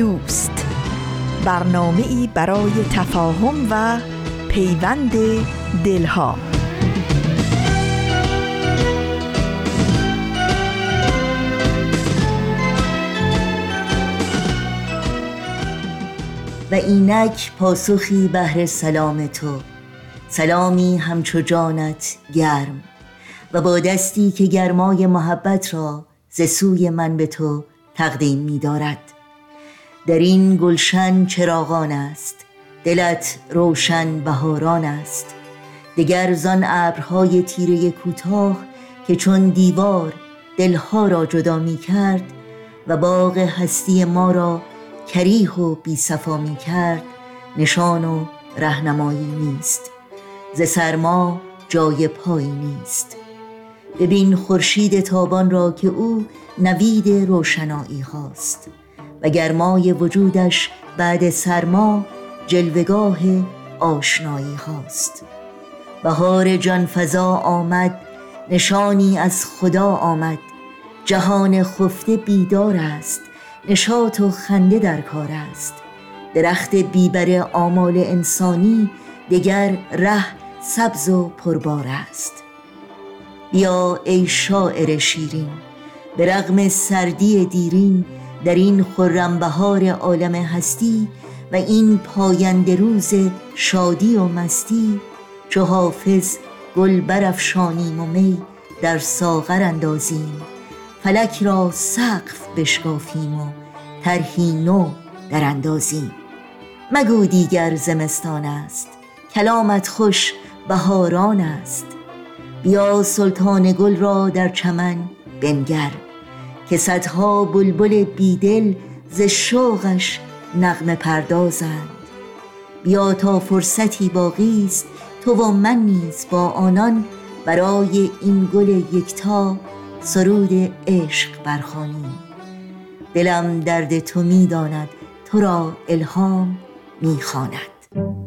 دوست. برنامه ای برای تفاهم و پیوند دلها. و اینک پاسخی بهر سلام تو. سلامی همچو جانت گرم. و با دستی که گرمای محبت را ز سوی من به تو تقدیم می دارد در این گلشن چراغان است. دلت روشن بهاران است. دگر زان ابرهای تیره کوتاه که چون دیوار دلها را جدا می کرد و باغ هستی ما را کریح و بی صفا می کرد نشان و رهنمایی نیست. ز سرما جای پایی نیست. ببین خورشید تابان را که او نوید روشنایی هاست. و گرمای وجودش بعد سرما جلوگاه آشنایی هاست. بهار جان فضا آمد نشانی از خدا آمد. جهان خفته بیدار است نشاط و خنده در کار است. درخت بیبر آمال انسانی دگر ره سبز و پربار است. بیا ای شاعر شیرین به رغم سردی دیرین در این خرم بهار عالم هستی و این پاینده روز شادی و مستی چو حافظ گل برافشانیم و می در ساغر اندازیم. فلک را سقف بشکافیم و طرحی نو در اندازیم. مگو دیگر زمستان است. کلامت خوش بهاران است. بیا سلطان گل را در چمن بنگر. که صدها بلبل بیدل ز شوقش نغمه پردازند. بیا تا فرصتی باقی است تو و من نیز با آنان برای این گل یکتا سرود عشق برخوانیم. دلم درد تو می‌داند تو را الهام می‌خواند.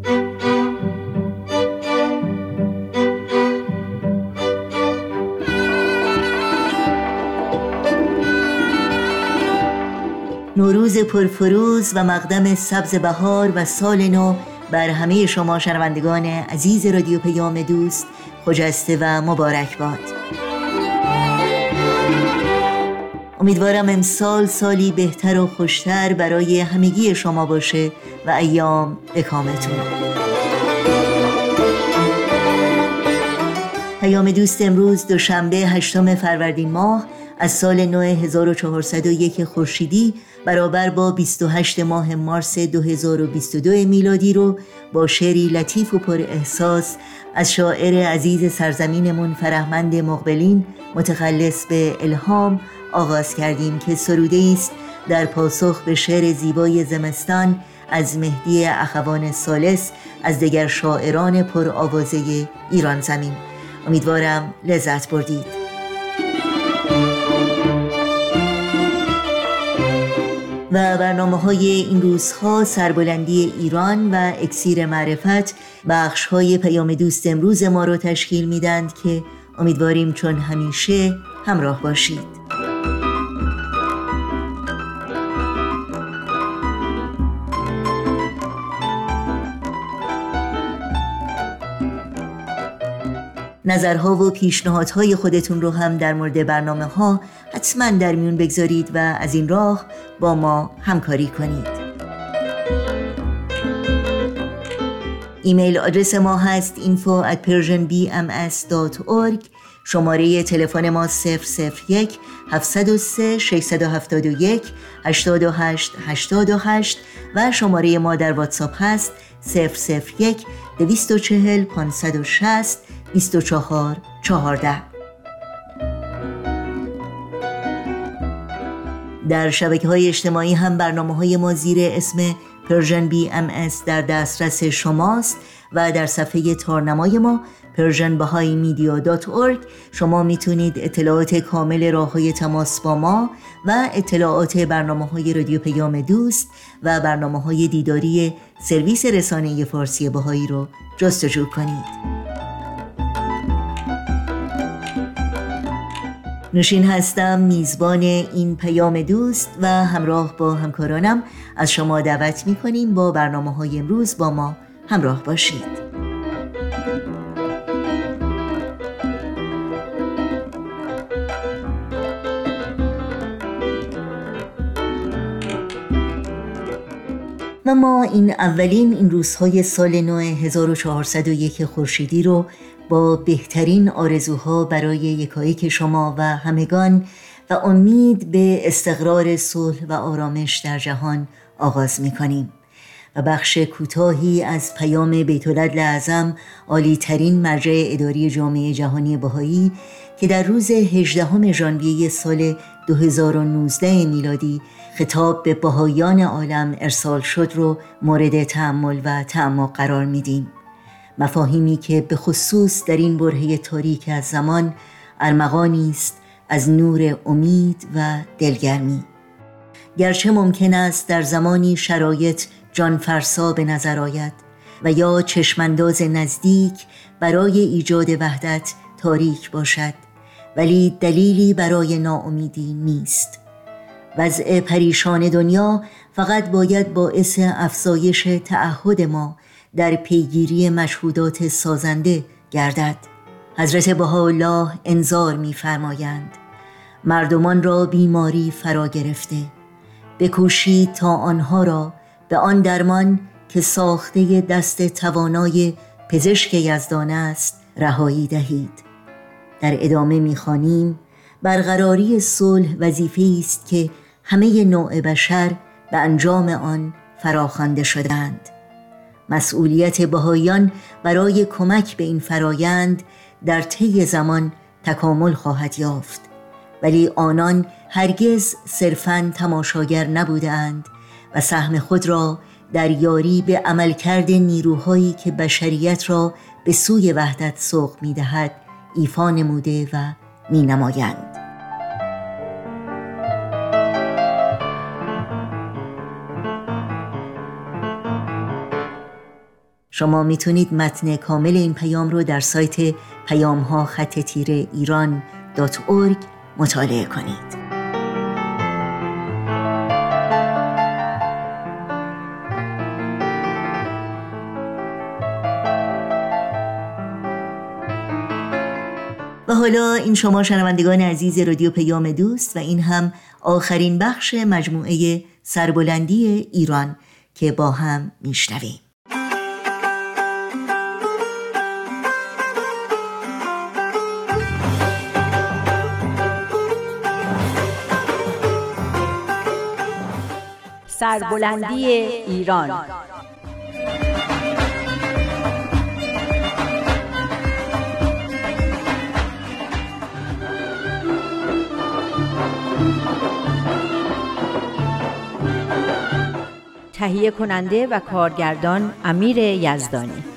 نوروز پرفروز و مقدم سبز بهار و سال نو بر همه شما شنوندگان عزیز رادیو پیام دوست خجسته و مبارک باد. امیدوارم امسال سالی بهتر و خوشتر برای همگی شما باشه و ایام بکامتون پیام دوست امروز دوشنبه هشتم فروردین ماه از سال نو 1401 خورشیدی برابر با 28 ماه مارس 2022 میلادی رو با شعری لطیف و پر احساس از شاعر عزیز سرزمینمون فرهمند مقبلین متخلص به الهام آغاز کردیم که سروده است در پاسخ به شعر زیبای زمستان از مهدی اخوان سالس از دیگر شاعران پر آوازه ایران زمین. امیدوارم لذت بردید. و برنامه های این روزها سربلندی ایران و اکسیر معرفت بخش های پیام دوست امروز ما رو تشکیل میدند که امیدواریم چون همیشه همراه باشید. نظرها و پیشنهادهای خودتون رو هم در مورد برنامه ها حتما در میون بگذارید و از این راه با ما همکاری کنید. ایمیل آدرس ما هست info at persianbms.org شماره تلفن ما 001 703 671 828 828 و شماره ما در واتساپ هست 001 240 560 24 14 در شبکه های اجتماعی هم برنامه های ما زیر اسم Persian BMS در دسترس شماست و در صفحه تارنمای ما persianbahaimedia.org شما می‌تونید اطلاعات کامل راه های تماس با ما و اطلاعات برنامه های رادیو پیام دوست و برنامه های دیداری سرویس رسانه فارسی بهایی رو جستجو کنید. نوشین هستم میزبان این پیام دوست و همراه با همکارانم. از شما دعوت می کنیم با برنامه های امروز با ما همراه باشید. و ما این اولین این روزهای سال نو 1401 خورشیدی رو با بهترین آرزوها برای یکایک شما و همگان و امید به استقرار صلح و آرامش در جهان آغاز می کنیم و بخش کوتاهی از پیام بیت اعظم عالی ترین مرجع اداری جامعه جهانی بهایی که در روز 18 ژانویه سال 2019 میلادی خطاب به بهایان عالم ارسال شد رو مورد تحمل و تعمق قرار میدیم. مفاهیمی که به خصوص در این برهه تاریک از زمان ارمغانی است از نور امید و دلگرمی. گرچه ممکن است در زمانی شرایط جانفرسا به نظر آید و یا چشمانداز نزدیک برای ایجاد وحدت تاریک باشد ولی دلیلی برای ناامیدی نیست. وضع پریشان دنیا فقط باید باعث افزایش تعهد ما در پیگیری مشهودات سازنده گردد. حضرت بهاءالله انظار می‌فرمایند مردمان را بیماری فرا گرفته. بکوشید تا آنها را به آن درمان که ساخته دست توانای پزشک یزدان است رهایی دهید. در ادامه می‌خوانیم برقراری صلح وظیفه است که همه نوع بشر به انجام آن فراخوانده شدند مسئولیت بهایان برای کمک به این فرایند در طی زمان تکامل خواهد یافت. ولی آنان هرگز صرفا تماشاگر نبودند و سهم خود را در یاری به عملکرد نیروهایی که بشریت را به سوی وحدت سوق می‌دهد ایفا نموده و مینمایند. شما می‌تونید متن کامل این پیام رو در سایت پیام ها خط تیره ایران مطالعه کنید. و حالا این شما شنوندگان عزیز رادیو پیام دوست و این هم آخرین بخش مجموعه سربلندی ایران که با هم میشنویم. سربلندی ایران. تهیه کننده و کارگردان امیر یزدانی.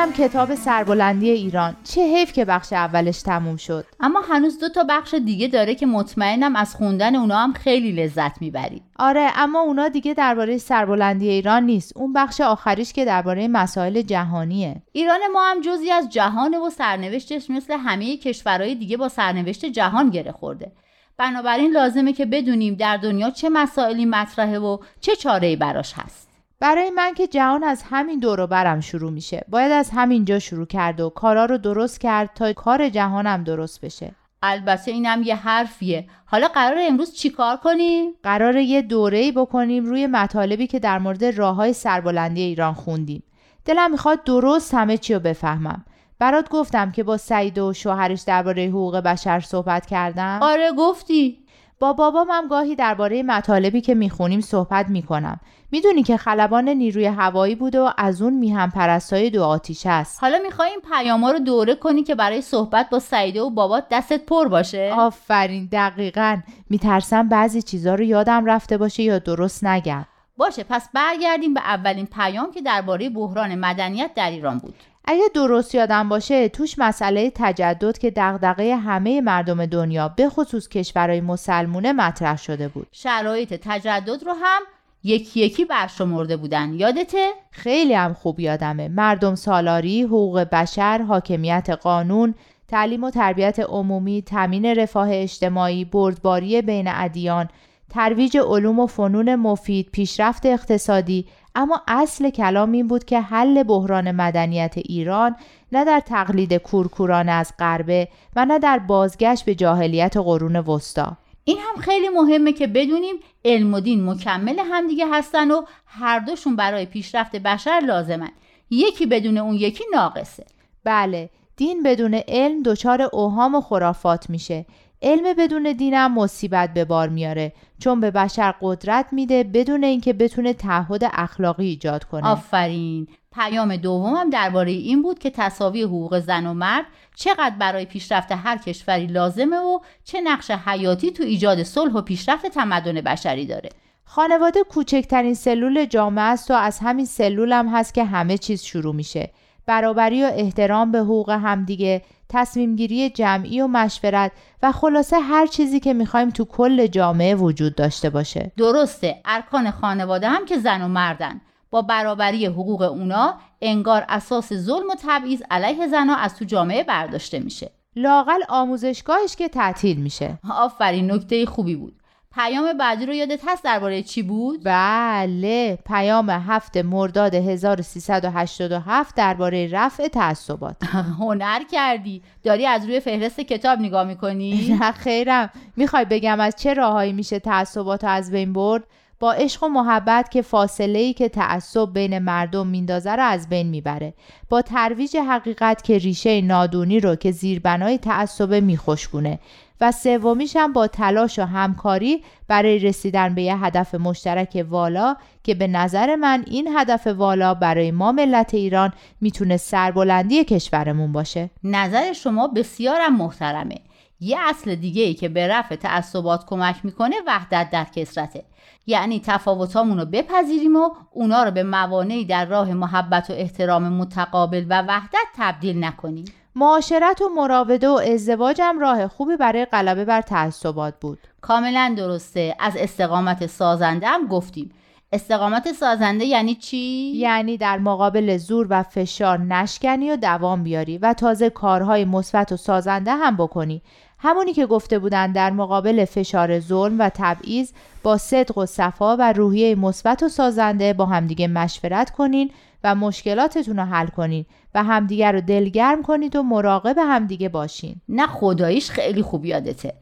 اینم کتاب سربلندی ایران. چه حیف که بخش اولش تموم شد. اما هنوز دو تا بخش دیگه داره که مطمئنم از خوندن اونا هم خیلی لذت می‌برید آره اما اونا دیگه درباره سربلندی ایران نیست. اون بخش آخریش که درباره مسائل جهانیه. ایران ما هم جزی از جهان و سرنوشتش مثل همه کشورهای دیگه با سرنوشت جهان گره خورده. بنابراین لازمه که بدونیم در دنیا چه مسائلی مطرحه و چه چاره‌ای براش هست. برای من که جهان از همین دور برم شروع میشه. باید از همینجا شروع کرد و کارا رو درست کرد تا کار جهانم درست بشه. البته اینم یه حرفیه. حالا قرار امروز چیکار کنیم؟ قرار یه دوره‌ای بکنیم روی مطالبی که در مورد راههای سربلندی ایران خوندیم. دلم می‌خواد درست همه چی رو بفهمم. برات گفتم که با سعید و شوهرش درباره حقوق بشر صحبت کردم. آره گفتی. با بابام هم گاهی درباره مطالبی که می‌خونیم صحبت می‌کنم. می‌دونی که خلبان نیروی هوایی بوده و از اون میهم پرستای دو آتیش است. حالا می‌خوای این پیاما رو دوره کنی که برای صحبت با سعیده و بابات دستت پر باشه؟ آفرین دقیقا. میترسم بعضی چیزا رو یادم رفته باشه یا درست نگم. باشه پس برگردیم به اولین پیام که درباره بحران مدنیت در ایران بود. اگه درست یادم باشه توش مسئله تجدد که دغدغه همه مردم دنیا به خصوص کشورهای مسلمونه مطرح شده بود. شرایط تجدد رو هم یکی یکی برشمرده بودن. یادته؟ خیلی هم خوب یادمه. مردم سالاری، حقوق بشر، حاکمیت قانون، تعلیم و تربیت عمومی، تامین رفاه اجتماعی، بردباری بین ادیان، ترویج علوم و فنون مفید، پیشرفت اقتصادی، اما اصل کلام این بود که حل بحران مدنیت ایران نه در تقلید کورکوران از غربه و نه در بازگشت به جاهلیت قرون وسطا. این هم خیلی مهمه که بدونیم علم و دین مکمل همدیگه هستن و هر دوشون برای پیشرفت بشر لازمن. یکی بدون اون یکی ناقصه. بله دین بدون علم دچار اوهام و خرافات میشه. علم بدون دینم مصیبت به بار میاره چون به بشر قدرت میده بدون اینکه بتونه تعهد اخلاقی ایجاد کنه. آفرین. پیام دومم درباره این بود که تصاوی حقوق زن و مرد چقدر برای پیشرفت هر کشوری لازمه و چه نقش حیاتی تو ایجاد صلح و پیشرفت تمدن بشری داره. خانواده کوچکترین سلول جامعه است و از همین سلول هم هست که همه چیز شروع میشه. برابری و احترام به حقوق همدیگه تصمیم گیری جمعی و مشورت و خلاصه هر چیزی که می‌خوایم تو کل جامعه وجود داشته باشه. درسته ارکان خانواده هم که زن و مردن. با برابری حقوق اونا انگار اساس ظلم و تبعیض علیه زنها از تو جامعه برداشته میشه. لاقل آموزشگاهش که تعطیل میشه. آفرین نکته خوبی بود. پیام بعدی رو یادت هست درباره چی بود؟ بله پیام هفت مرداد 1387 درباره رفع تعصبات. هنر کردی. داری از روی فهرست کتاب نگاه می‌کنی؟ نه خیرم. می‌خوای بگم از چه راههایی میشه تعصبات از بین برد؟ با عشق و محبت که فاصله ای که تعصب بین مردم میندازه رو از بین می‌بره. با ترویج حقیقت که ریشه نادونی رو که زیربنای تعصب میخوشگونه و سومیش هم با تلاش و همکاری برای رسیدن به یه هدف مشترک والا که به نظر من این هدف والا برای ما ملت ایران می‌تونه سربلندی کشورمون باشه. نظر شما بسیارم محترمه. یه اصل دیگه ای که به رفع تعصبات کمک می‌کنه وحدت در کسرته یعنی تفاوتامون رو بپذیریم و اونا رو به موانعی در راه محبت و احترام متقابل و وحدت تبدیل نکنیم. معاشرت و مراوده و ازدواج هم راه خوبی برای غلبه بر تعصبات بود. کاملا درسته. از استقامت سازنده هم گفتیم. استقامت سازنده یعنی چی؟ یعنی در مقابل زور و فشار نشکنی و دوام بیاری و تازه کارهای مثبت و سازنده هم بکنی. همونی که گفته بودن در مقابل فشار ظلم و تبعیض با صدق و صفا و روحیه مثبت و سازنده با همدیگه مشورت کنین و مشکلاتتون رو حل کنین و همدیگه رو دلگرم کنید و مراقب همدیگه باشین. نه خداییش خیلی خوب یادته.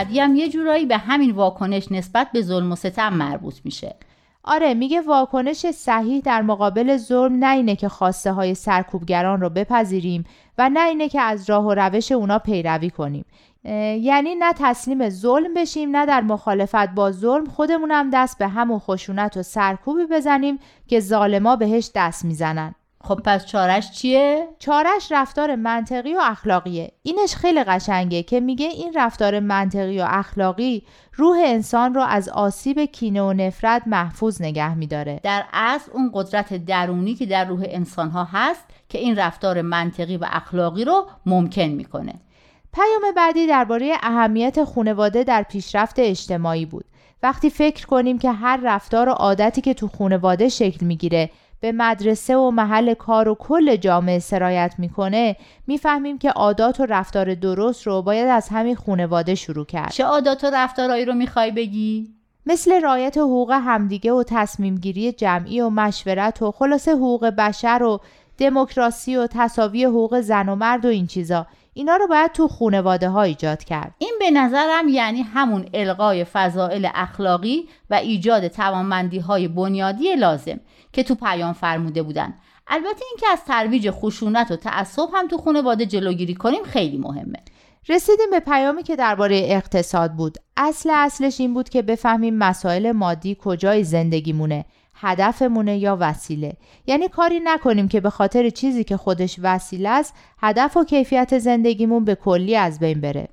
بعدی هم یه جورایی به همین واکنش نسبت به ظلم و ستم مربوط میشه. آره میگه واکنش صحیح در مقابل ظلم نه اینه که خواسته های سرکوبگران رو بپذیریم و نه اینه که از راه و روش اونا پیروی کنیم. یعنی نه تسلیم ظلم بشیم نه در مخالفت با ظلم خودمونم دست به همون خشونت و سرکوبی بزنیم که ظالما بهش دست می‌زنن. خب پس چارش چیه؟ چارش رفتار منطقی و اخلاقیه. اینش خیلی قشنگه که میگه این رفتار منطقی و اخلاقی روح انسان رو از آسیب کینه و نفرت محفوظ نگه میداره. در اصل اون قدرت درونی که در روح انسان ها هست که این رفتار منطقی و اخلاقی رو ممکن می‌کنه. پیام بعدی درباره اهمیت خانواده در پیشرفت اجتماعی بود. وقتی فکر کنیم که هر رفتار و عادتی که تو خانواده شکل می‌گیره به مدرسه و محل کار و کل جامعه سرایت می‌کنه می‌فهمیم که عادات و رفتار درست رو باید از همین خونواده شروع کرد. چه عادات و رفتارهایی رو می‌خوای بگی؟ مثل رایت حقوق همدیگه و تصمیم گیری جمعی و مشورت و خلاصه حقوق بشر و دموکراسی و تصاوی حقوق زن و مرد و این چیزا. اینا رو باید تو خونواده ها ایجاد کرد. این به نظرم یعنی همون القای فضائل اخلاقی و ایجاد توانمندی های بنیادی لازم. که تو پیام فرموده بودن. البته اینکه از ترویج خشونت و تعصب هم تو خانواده جلوگیری کنیم خیلی مهمه. رسیدیم به پیامی که درباره اقتصاد بود. اصل اصلش این بود که بفهمیم مسائل مادی کجای زندگیمونه هدفمونه یا وسیله. یعنی کاری نکنیم که به خاطر چیزی که خودش وسیله است هدف و کیفیت زندگیمون به کلی از بین بره.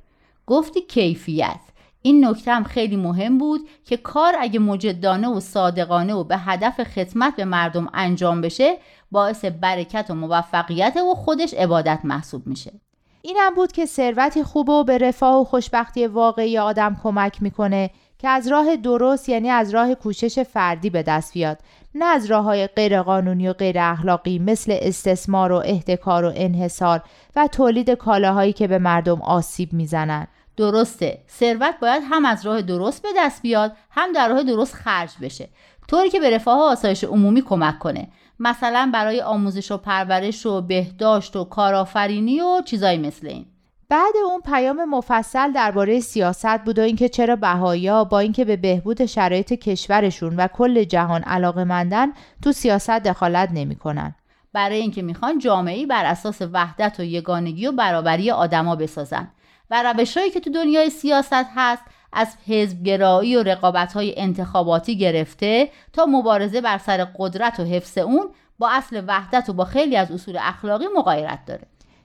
گفتی کیفیت. این نکته هم خیلی مهم بود که کار اگه مجدانه و صادقانه و به هدف خدمت به مردم انجام بشه باعث برکت و موفقیت و خودش عبادت محسوب میشه این هم بود که ثروتی خوب و به رفاه و خوشبختی واقعی آدم کمک می‌کنه که از راه درست یعنی از راه کوشش فردی به دست بیاد نه از راه های غیر قانونی و غیر اخلاقی مثل استثمار و احتکار و انحصار و تولید کالاهایی که به مردم آسیب می‌زنند. درسته. ثروت باید هم از راه درست به دست بیاد هم در راه درست خرج بشه. طوری که به رفاه و آسایش عمومی کمک کنه. مثلا برای آموزش و پرورش و بهداشت و کارآفرینی و چیزایی مثل این. بعد اون پیام مفصل درباره سیاست بود و اینکه چرا بهایا با اینکه به بهبود شرایط کشورشون و کل جهان علاقه مندن تو سیاست دخالت نمی‌کنن. برای اینکه می‌خوان جامعی بر اساس وحدت و یگانگی و برابری آدما بسازن. و روشهایی که تو دنیای سیاست هست از حزبگرایی و رقابت‌های انتخاباتی گرفته تا مبارزه بر سر قدرت و حفظ اون با اصل وحدت و با خیلی از اصول اخلاقی مغایرت داره.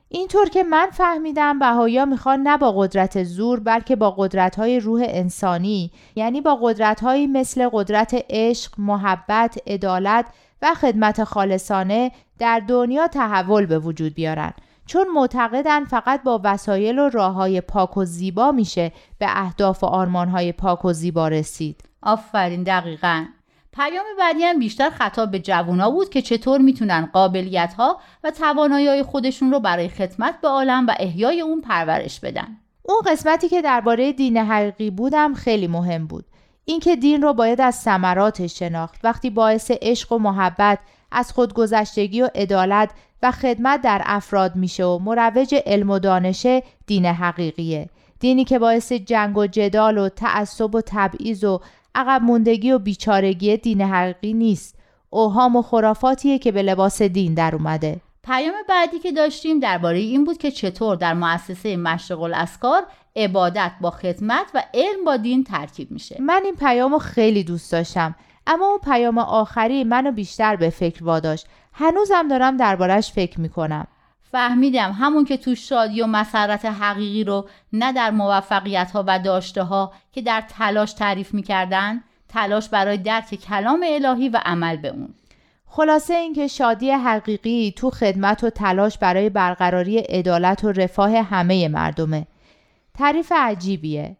اینطور که من فهمیدم بهایا می‌خوان نه با قدرت زور بلکه با قدرت های روح انسانی یعنی با قدرت هایی مثل قدرت عشق، محبت، عدالت و خدمت خالصانه در دنیا تحول به وجود بیارن. چون معتقدن فقط با وسایل و راه های پاک و زیبا میشه به اهداف و آرمان های پاک و زیبا رسید آفرین دقیقا پیام بعدی هم بیشتر خطاب به جوونا بود که چطور می‌تونن قابلیت ها و توانایی خودشون رو برای خدمت به عالم و احیای اون پرورش بدن. اون قسمتی که درباره دین حقیقی بودم خیلی مهم بود. اینکه دین رو باید از ثمراتش شناخت وقتی باعث عشق و محبت از خودگذشتگی و عدالت و خدمت در افراد میشه و مروج علم و دانشه دین حقیقیه. دینی که باعث جنگ و جدال و تعصب و تبعیض و عقب موندگی و بیچارگی دین حقیقی نیست. اوهام و خرافاتیه که به لباس دین در اومده. پیام بعدی که داشتیم درباره این بود که چطور در مؤسسه مشرق الاسکار عبادت با خدمت و علم با دین ترکیب میشه. من این پیامو خیلی دوست داشتم اما اون پیام آخری منو بیشتر به فکر واداشت. هنوزم دارم دربارش فکر می‌کنم. فهمیدم همون که تو شادی و مسرت حقیقی رو نه در موفقیت ها و داشته ها که در تلاش تعریف می‌کردن تلاش برای درک کلام الهی و عمل به اون. خلاصه اینکه شادی حقیقی تو خدمت و تلاش برای برقراری عدالت و رفاه همه مردمه. تعریف عجیبیه.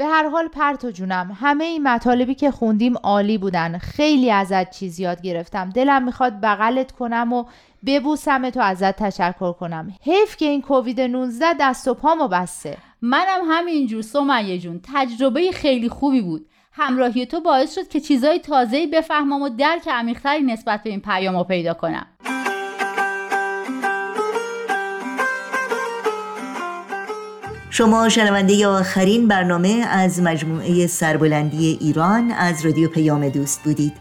به هر حال پرتو جونم. همه این مطالبی که خوندیم عالی بودن. خیلی ازت چیز یاد گرفتم. دلم می‌خواد بغلت کنم و ببوسم تو ازت تشکر کنم. حیف که این کووید 19 دست و پامو بسته. منم همینجور سمیه جون. تجربه خیلی خوبی بود. همراهی تو باعث شد که چیزای تازه‌ای بفهمم و درک عمیقتری نسبت به این پیامو پیدا کنم. شما شنونده آخرین برنامه از مجموعه سربلندی ایران از رادیو پیام دوست بودید.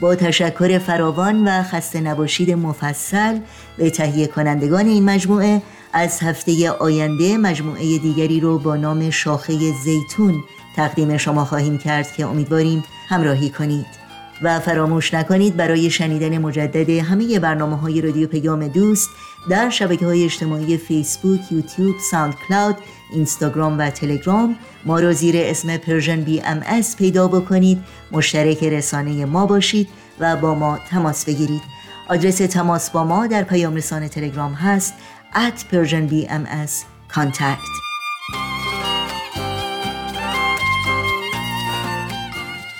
با تشکر فراوان و خسته نباشید مفصل به تهیه کنندگان این مجموعه از هفته آینده مجموعه دیگری رو با نام شاخه زیتون تقدیم شما خواهیم کرد که امیدواریم همراهی کنید. و فراموش نکنید برای شنیدن مجدد همه برنامه های رادیو پیام دوست در شبکه های اجتماعی فیسبوک، یوتیوب، ساوند کلاود، اینستاگرام و تلگرام ما را زیر اسم Persian BMS پیدا بکنید. مشترک رسانه ما باشید و با ما تماس بگیرید. آدرس تماس با ما در پیام رسانه تلگرام هست at Persian BMS contact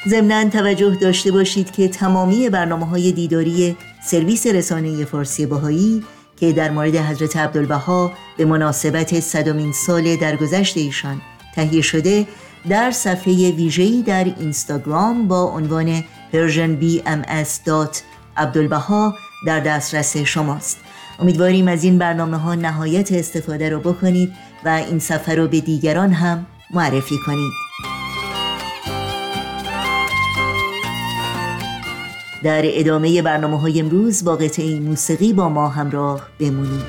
ضمنا توجه داشته باشید که تمامی برنامه های دیداری سرویس رسانه فارسی بهایی که در مورد حضرت عبدالبها به مناسبت صدمین سال درگذشت ایشان تهیه شده در صفحه ویژه‌ای در اینستاگرام با عنوان BMS عبدالبها در دسترس شماست. امیدواریم از این برنامه ها نهایت استفاده رو بکنید و این سفر رو به دیگران هم معرفی کنید. در ادامه برنامه های امروز با قطعه موسیقی با ما همراه بمونید.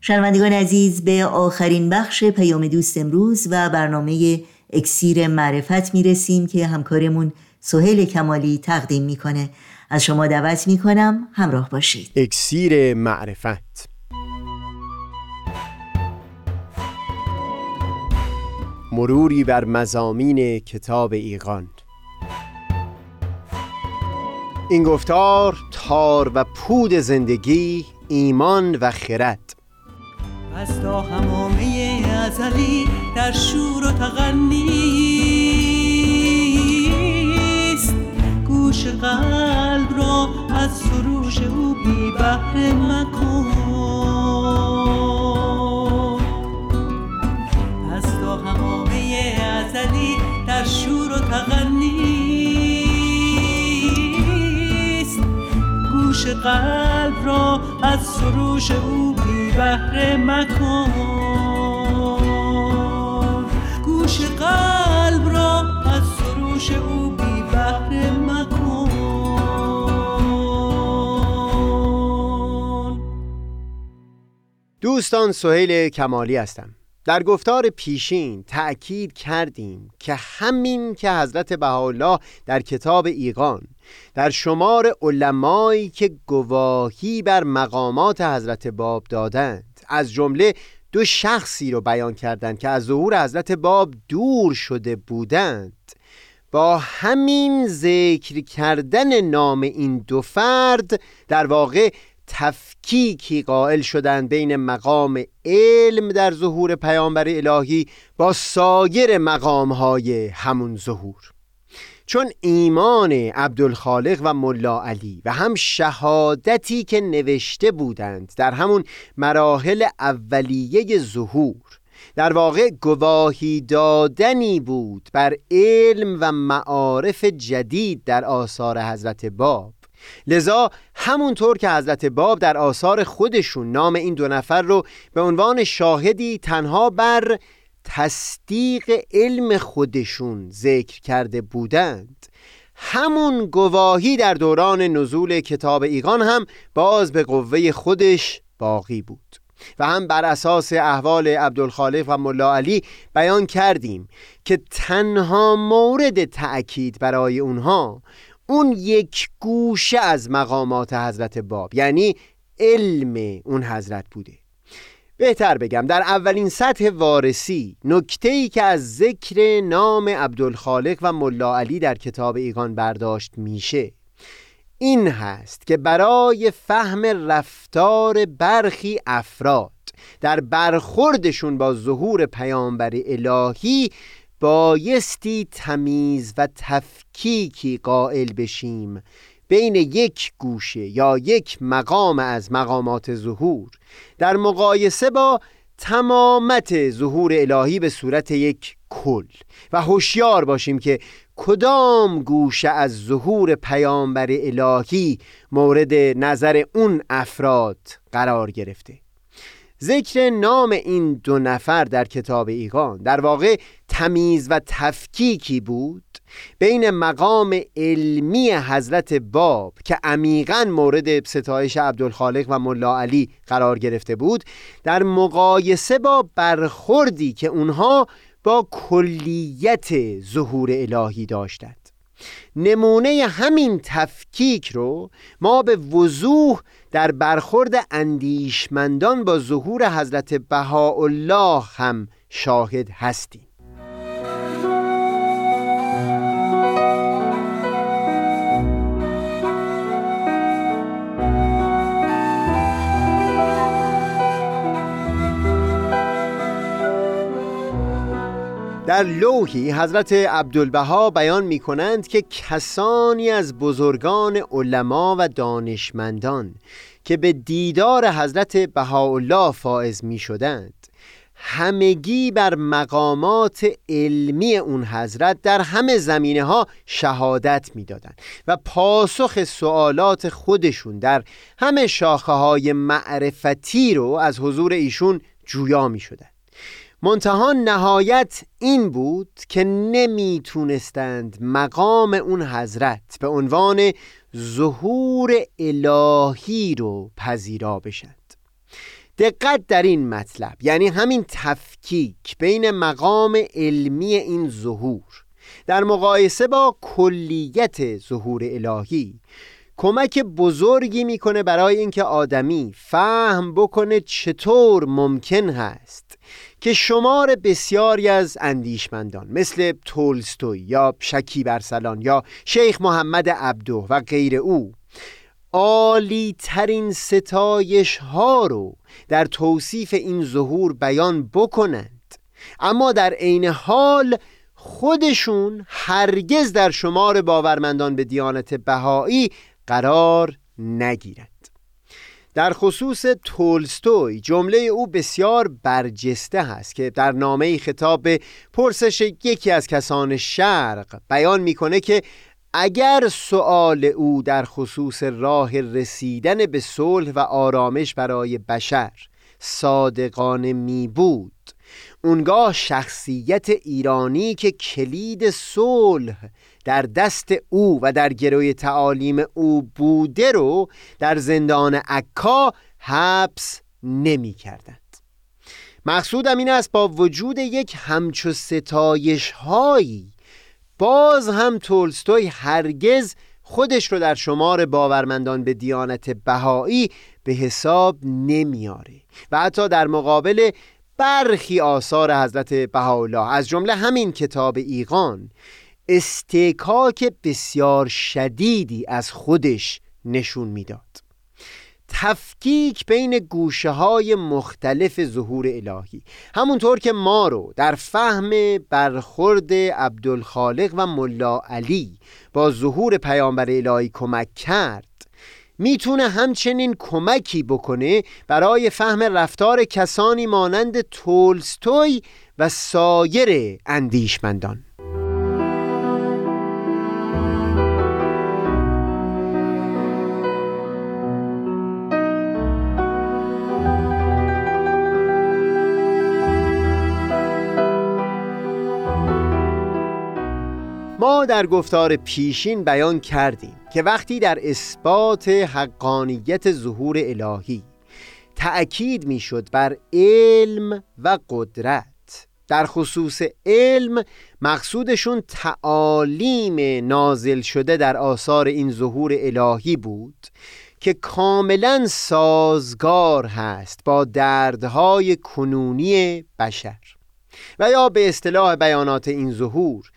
شنوندگان عزیز به آخرین بخش پیام دوست امروز و برنامه اکسیر معرفت می‌رسیم که همکارمون سهیل کمالی تقدیم می‌کنه. از شما دعوت می‌کنم همراه باشید. اکسیر معرفت. مروری بر مزامین کتاب ایقان این گفتار تار و پود زندگی ایمان و خرد. از تا همامه ازلی در شور و تغنیست گوش قلب را از سروش او بی بحر مکن. ازلی در شور و تغنیست گوش قلب را از سروش او بهره مکن. گوش قلب را از سروش او بی بهره مکن. دوستان سهیل کمالی هستم. در گفتار پیشین تأکید کردیم که همین که حضرت بهاءالله در کتاب ایقان در شمار علمایی که گواهی بر مقامات حضرت باب دادند از جمله دو شخصی رو بیان کردند که از ظهور حضرت باب دور شده بودند. با همین ذکر کردن نام این دو فرد در واقع تفکیکی قائل شدند بین مقام علم در ظهور پیامبر الهی با سایر مقامهای همون ظهور. چون ایمان عبدالخالق و ملا علی و هم شهادتی که نوشته بودند در همون مراحل اولیه ظهور در واقع گواهی دادنی بود بر علم و معارف جدید در آثار حضرت باب. لذا همونطور که حضرت باب در آثار خودشون نام این دو نفر رو به عنوان شاهدی تنها بر تصدیق علم خودشون ذکر کرده بودند همون گواهی در دوران نزول کتاب ایقان هم باز به قوه خودش باقی بود و هم بر اساس احوال عبدالخالق و ملا علی بیان کردیم که تنها مورد تأکید برای اونها اون یک گوشه از مقامات حضرت باب یعنی علم اون حضرت بوده. بهتر بگم در اولین سطح وارسی نکته ای که از ذکر نام عبدالخالق و ملا علی در کتاب ایگان برداشت میشه. این هست که برای فهم رفتار برخی افراد در برخوردشون با ظهور پیامبر الهی بایستی تمیز و تفکیکی قائل بشیم بین یک گوشه یا یک مقام از مقامات ظهور در مقایسه با تمامت ظهور الهی به صورت یک کل و هوشیار باشیم که کدام گوشه از ظهور پیامبر الهی مورد نظر اون افراد قرار گرفته. ذکر نام این دو نفر در کتاب ایقان. در واقع تمیز و تفکیکی بود بین مقام علمی حضرت باب که عمیقا مورد ستایش عبدالخالق و ملا علی قرار گرفته بود در مقایسه با برخوردی که اونها با کلیت ظهور الهی داشتند. نمونه همین تفکیک رو ما به وضوح در برخورد اندیشمندان با ظهور حضرت بهاءالله هم شاهد هستیم. در لوحی حضرت عبدالبها بیان می کنند که کسانی از بزرگان علما و دانشمندان که به دیدار حضرت بهاءالله فائز می شدند همگی بر مقامات علمی اون حضرت در همه زمینه ها شهادت می‌دادند و پاسخ سوالات خودشون در همه شاخه های معرفتی رو از حضور ایشون جویا می شدند منتها نهایت این بود که نمی‌تونستند مقام اون حضرت به عنوان ظهور الهی رو پذیرا بشند. دقت در این مطلب یعنی همین تفکیک بین مقام علمی این ظهور در مقایسه با کلیت ظهور الهی کمک بزرگی می‌کنه برای اینکه آدمی فهم بکنه چطور ممکن هست که شمار بسیاری از اندیشمندان مثل تولستوی یا شکی برسلان یا شیخ محمد عبدو و غیر او عالی ترین ستایش ها رو در توصیف این ظهور بیان بکنند. اما در عین حال خودشون هرگز در شمار باورمندان به دیانت بهایی قرار نگیرند. در خصوص تولستوی جمله او بسیار برجسته هست که در نامه خطاب به پرسش یکی از کسان شرق بیان می‌کنه که اگر سؤال او در خصوص راه رسیدن به صلح و آرامش برای بشر صادقانه می بود اونگاه شخصیت ایرانی که کلید صلح در دست او و در گروی تعالیم او بوده رو در زندان عکا حبس نمی کردند مقصودم این است با وجود یک همچو ستایش هایی باز هم تولستوی هرگز خودش رو در شمار باورمندان به دیانت بهایی به حساب نمیاره و حتی در مقابل برخی آثار حضرت بهاءالله از جمله همین کتاب ایقان استکاک بسیار شدیدی از خودش نشون می‌داد. تفکیک بین گوشه های مختلف ظهور الهی همونطور که ما رو در فهم برخورد عبدالخالق و ملا علی با ظهور پیامبر الهی کمک کرد می‌تونه همچنین کمکی بکنه برای فهم رفتار کسانی مانند تولستوی و سایر اندیشمندان. در گفتار پیشین بیان کردیم که وقتی در اثبات حقانیت ظهور الهی تأکید می‌شد بر علم و قدرت در خصوص علم مقصودشون تعالیم نازل شده در آثار این ظهور الهی بود که کاملا سازگار هست با دردهای کنونی بشر. و یا به اصطلاح بیانات این ظهور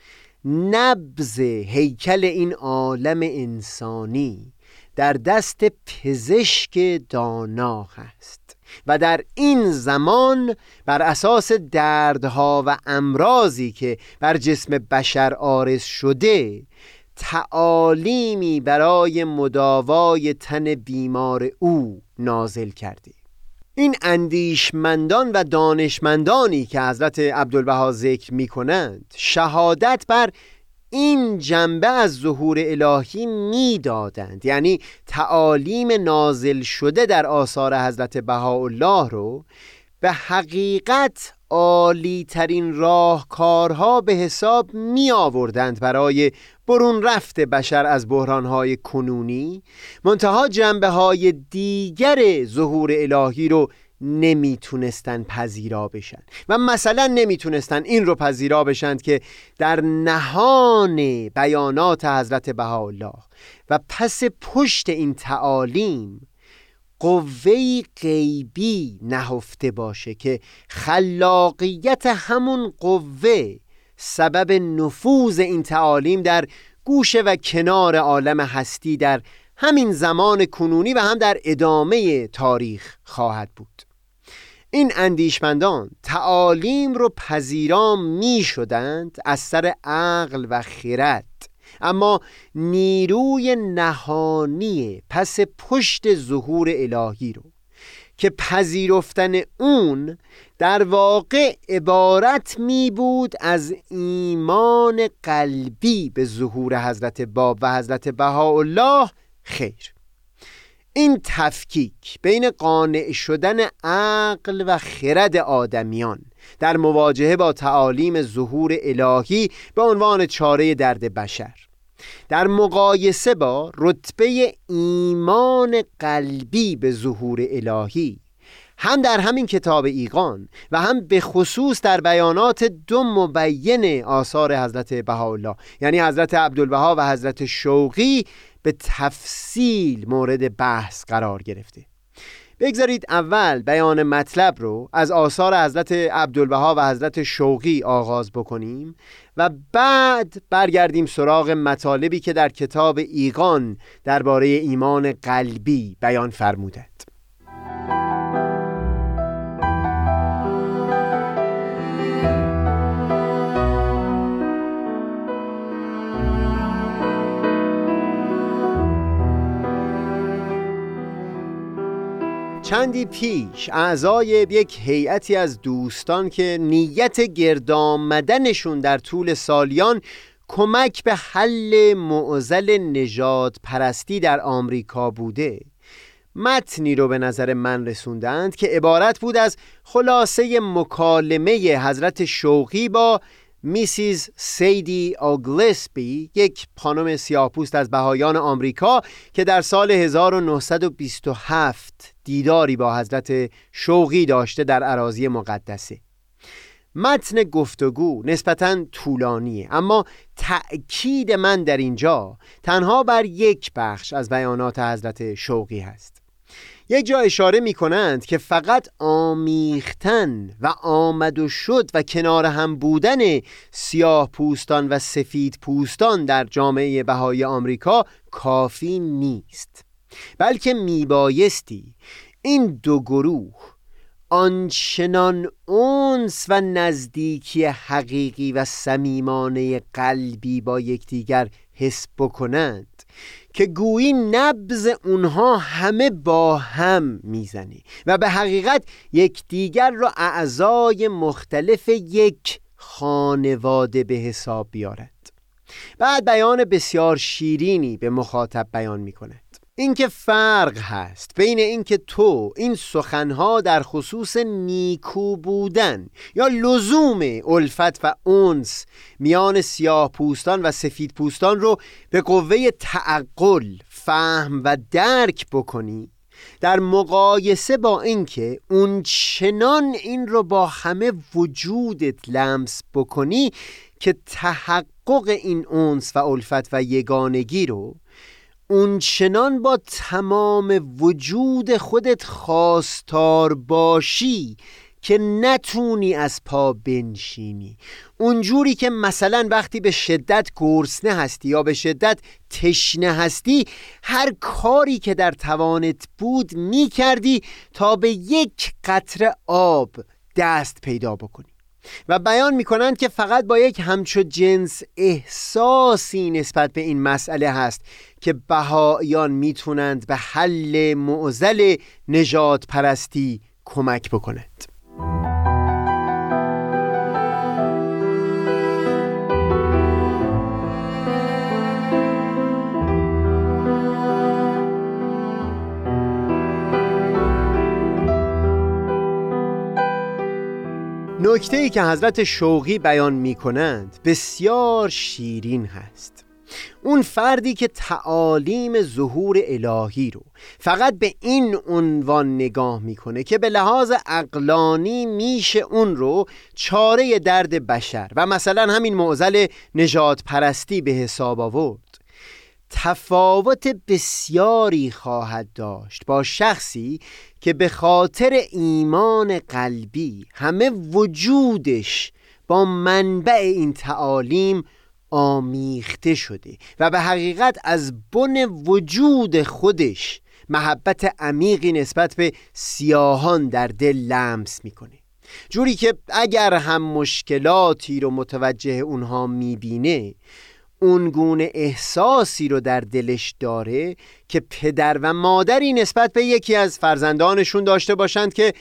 نبز هیکل این عالم انسانی در دست پزشک دانا هست و در این زمان بر اساس دردها و امراضی که بر جسم بشر آرز شده تعالیمی برای مداوای تن بیمار او نازل کرده این اندیشمندان و دانشمندانی که حضرت عبدالبها ذکر می کنند شهادت بر این جنبه از ظهور الهی می‌دادند. یعنی تعالیم نازل شده در آثار حضرت بهاءالله رو به حقیقت عالی ترین راهکارها به حساب می آوردند برای برون رفت بشر از بحرانهای کنونی منتها جنبه های دیگر ظهور الهی رو نمی‌تونستن پذیرا بشن. و مثلا نمی‌تونستن این رو پذیرا بشند که در نهان بیانات حضرت بهاءالله و پس پشت این تعالیم قوه غیبی نهفته باشه که خلاقیت همون قوه سبب نفوذ این تعالیم در گوشه و کنار عالم هستی در همین زمان کنونی و هم در ادامه تاریخ خواهد بود. این اندیشمندان تعالیم رو پذیرام می شدند از سر عقل و خرد. اما نیروی نهانی پس پشت ظهور الهی رو که پذیرفتن اون در واقع عبارت می بود از ایمان قلبی به ظهور حضرت باب و حضرت بهاءالله خیر. این تفکیک بین قانع شدن عقل و خرد آدمیان در مواجهه با تعالیم ظهور الهی به عنوان چاره درد بشر در مقایسه با رتبه ایمان قلبی به ظهور الهی هم در همین کتاب ایقان و هم به خصوص در بیانات دو مبین آثار حضرت بهاءالله یعنی حضرت عبدالبها و حضرت شوقی به تفصیل مورد بحث قرار گرفته. بگذارید اول بیان مطلب رو از آثار حضرت عبدالبها و حضرت شوقی آغاز بکنیم و بعد برگردیم سراغ مطالبی که در کتاب ایقان درباره ایمان قلبی بیان فرمودند. چندی پیش اعضای یک هیئتی از دوستان که نیت گرد آمدنشون در طول سالیان کمک به حل معضل نجات پرستی در آمریکا بوده. متنی رو به نظر من رسوندند که عبارت بود از خلاصه مکالمه حضرت شوقی با میسیز سیدی آگلسبی یک خانم سیاهپوست از بهایان آمریکا که در سال 1927 دیداری با حضرت شوقی داشته در عراضی مقدسه. متن گفتگو نسبتا طولانیه اما تأکید من در اینجا تنها بر یک بخش از بیانات حضرت شوقی هست. یک جا اشاره می کنند که فقط آمیختن و آمد و شد و کنار هم بودن سیاه پوستان و سفید پوستان در جامعه بهای آمریکا کافی نیست. بلکه میبایستی این دو گروه آنچنان اونس و نزدیکی حقیقی و صمیمانه قلبی با یکدیگر حس بکنند که گویی نبز اونها همه با هم می‌زنه و به حقیقت یکدیگر را اعضای مختلف یک خانواده به حساب بیارد. بعد بیان بسیار شیرینی به مخاطب بیان می کند اینکه فرق هست بین اینکه تو این سخنها در خصوص نیکو بودن یا لزوم الفت و اونس میان سیاه پوستان و سفید پوستان رو به قوه تعقل فهم و درک بکنی در مقایسه با اینکه اون چنان این رو با همه وجودت لمس بکنی که تحقق این اونس و الفت و یگانگی رو اون چنان با تمام وجود خودت خواستار باشی که نتونی از پا بنشینی. اونجوری که مثلا وقتی به شدت گرسنه هستی یا به شدت تشنه هستی هر کاری که در توانت بود می کردی تا به یک قطره آب دست پیدا بکنی. و بیان می کنند که فقط با یک همچو جنس احساسی نسبت به این مسئله هست که بهایان می‌تونند به حل معزل نجات پرستی کمک بکنند. نکته ای که حضرت شوقی بیان می کنند بسیار شیرین هست. اون فردی که تعالیم ظهور الهی رو فقط به این عنوان نگاه می‌کنه که به لحاظ اقلانی میشه اون رو چاره درد بشر و مثلا همین معزل نجات پرستی به حساب آورد. تفاوت بسیاری خواهد داشت با شخصی که به خاطر ایمان قلبی همه وجودش با منبع این تعالیم آمیخته شده و به حقیقت از بن وجود خودش محبت عمیقی نسبت به سیاهان در دل لمس می‌کنه. جوری که اگر هم مشکلاتی رو متوجه اونها می‌بینه اون گونه احساسی رو در دلش داره که پدر و مادری نسبت به یکی از فرزندانشون داشته باشند که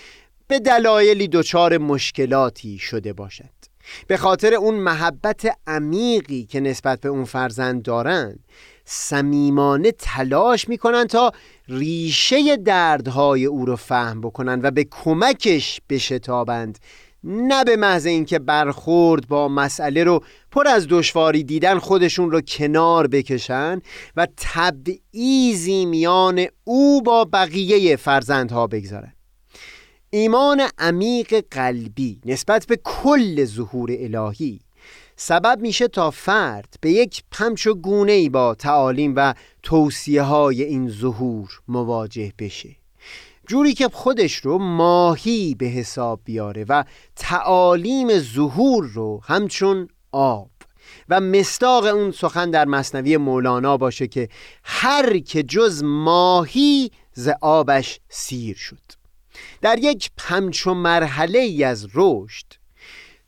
به دلایلی دچار مشکلاتی شده باشد به خاطر اون محبت عمیقی که نسبت به اون فرزند دارند صمیمانه تلاش می‌کنن تا ریشه دردهای او رو فهم بکنن و به کمکش بشتابند نه به محض اینکه برخورد با مسئله رو پر از دشواری دیدن خودشون رو کنار بکشن و تبعیزی میان او با بقیه فرزندها بگذارن. ایمان عمیق قلبی نسبت به کل ظهور الهی سبب میشه تا فرد به یک پمچ و گونه با تعالیم و توصیه های این ظهور مواجه بشه. جوری که خودش رو ماهی به حساب بیاره و تعالیم ظهور رو همچون آب. و مستاق اون سخن در مصنوی مولانا باشه که هر که جز ماهی ز آبش سیر شد. در یک پمچو مرحله ای از رشد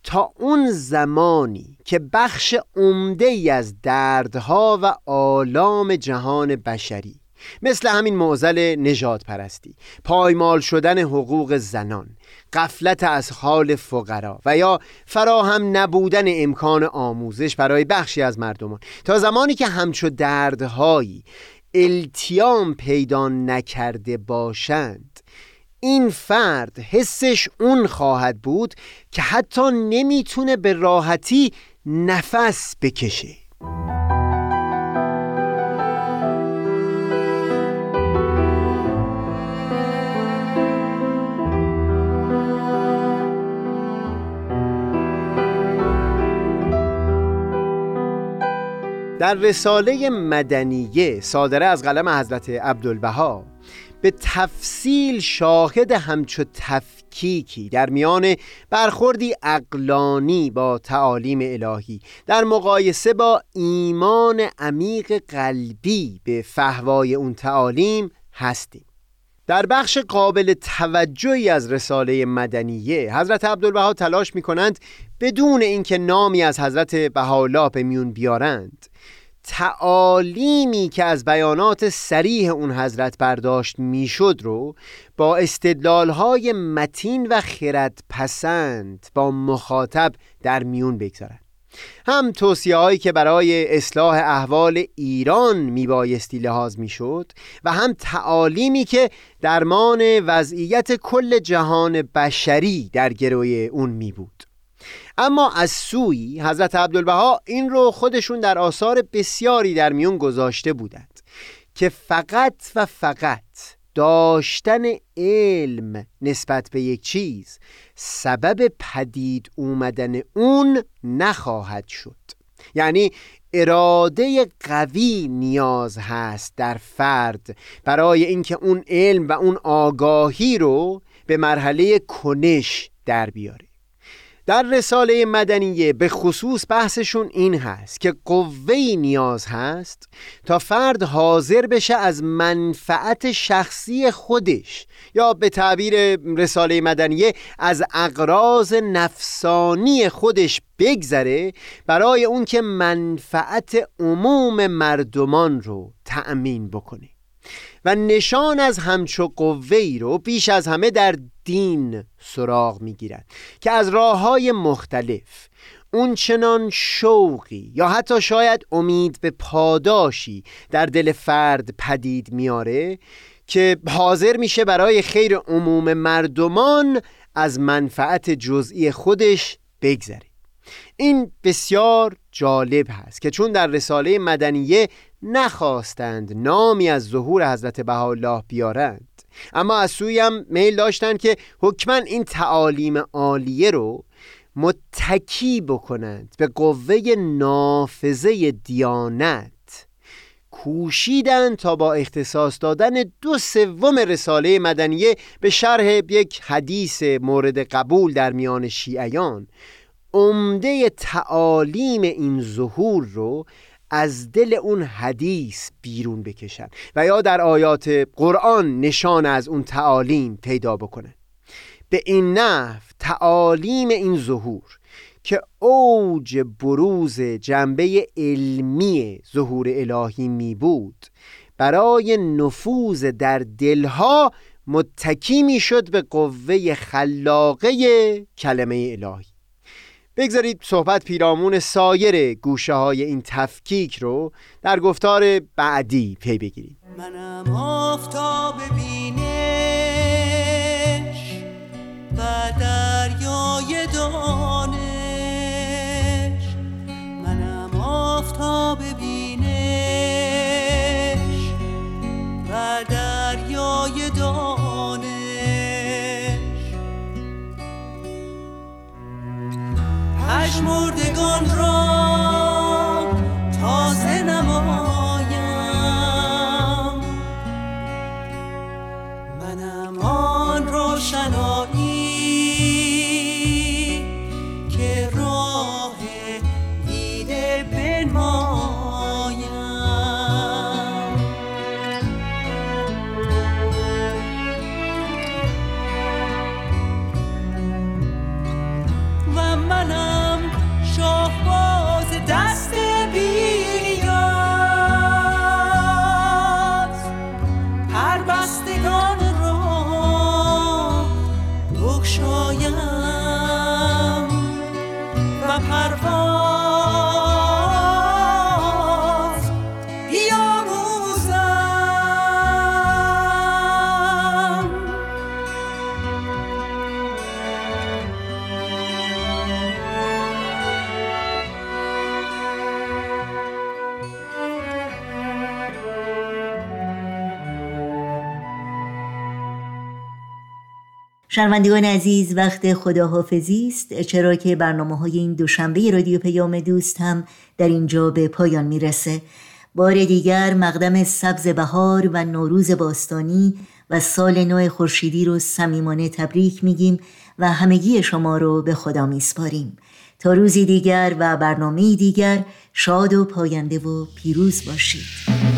تا اون زمانی که بخش عمده ای از دردها و آلام جهان بشری مثل همین معزل نجات پرستی پایمال شدن حقوق زنان قفلت از حال فقرا و یا فراهم نبودن امکان آموزش برای بخشی از مردمان. تا زمانی که همچو دردهایی التیام پیدا نکرده باشند این فرد حسش اون خواهد بود که حتی نمی‌تونه به راحتی نفس بکشه. در رساله مدنیه صادره از قلم حضرت عبدالبها به تفصیل شاهد همچو تفکیکی در میان برخوردی اقلانی با تعالیم الهی در مقایسه با ایمان عمیق قلبی به فهوای اون تعالیم هستیم. در بخش قابل توجهی از رساله مدنیه حضرت عبدالبها تلاش می کنند بدون اینکه نامی از حضرت بهاءالله به میون بیارند. تعالیمی که از بیانات سریح اون حضرت برداشت می‌شد رو با استدلالهای متین و خرد پسند با مخاطب در میون بگذارند. هم توصیه هایی که برای اصلاح احوال ایران میبایستی لحاظ می‌شد و هم تعالیمی که درمان وضعیت کل جهان بشری در گروی اون می بود اما از سوی حضرت عبدالبها این رو خودشون در آثار بسیاری در میون گذاشته بودند که فقط و فقط داشتن علم نسبت به یک چیز سبب پدید اومدن اون نخواهد شد. یعنی اراده قوی نیاز هست در فرد برای اینکه اون علم و اون آگاهی رو به مرحله کنش در بیاره. در رساله مدنیه به خصوص بحثشون این هست که قوهی نیاز هست تا فرد حاضر بشه از منفعت شخصی خودش یا به تعبیر رساله مدنیه از اقراض نفسانی خودش بگذره برای اون که منفعت عموم مردمان رو تأمین بکنه. و نشان از همچو قوه رو بیش از همه در دین سراغ می‌گیرد که از راه های مختلف اون چنان شوقی یا حتی شاید امید به پاداشی در دل فرد پدید میاره که حاضر میشه برای خیر عموم مردمان از منفعت جزئی خودش بگذره. این بسیار جالب هست که چون در رساله مدنیه نخواستند نامی از ظهور حضرت بهاءالله بیارند اما از سوی هم میل داشتند که حکما این تعالیم عالیه رو متکی بکنند به قوه نافذه دیانت. کوشیدند تا با اختصاص دادن دو سوم رساله مدنیه به شرح یک حدیث مورد قبول در میان شیعیان. عمده تعالیم این ظهور رو از دل اون حدیث بیرون بکشن و یا در آیات قرآن نشان از اون تعالیم پیدا بکنن به این نحو تعالیم این ظهور که اوج بروز جنبه علمی ظهور الهی می بود برای نفوذ در دلها متکی می شد به قوه خلاقه کلمه الهی. بگذارید صحبت پیرامون سایر گوشه های این تفکیک رو در گفتار بعدی پی بگیریم. منم آفتاب بینش و دریای دانش. منم آفتاب پشمردگان را شنوندگان عزیز وقت خداحافظی است. چرا که برنامه های این دوشنبه رادیو پیام دوست هم در اینجا به پایان می‌رسه. بار دیگر مقدم سبز بهار و نوروز باستانی و سال نو خورشیدی رو صمیمانه تبریک میگیم و همگی شما رو به خدا میسپاریم. تا روزی دیگر و برنامه دیگر شاد و پاینده و پیروز باشید.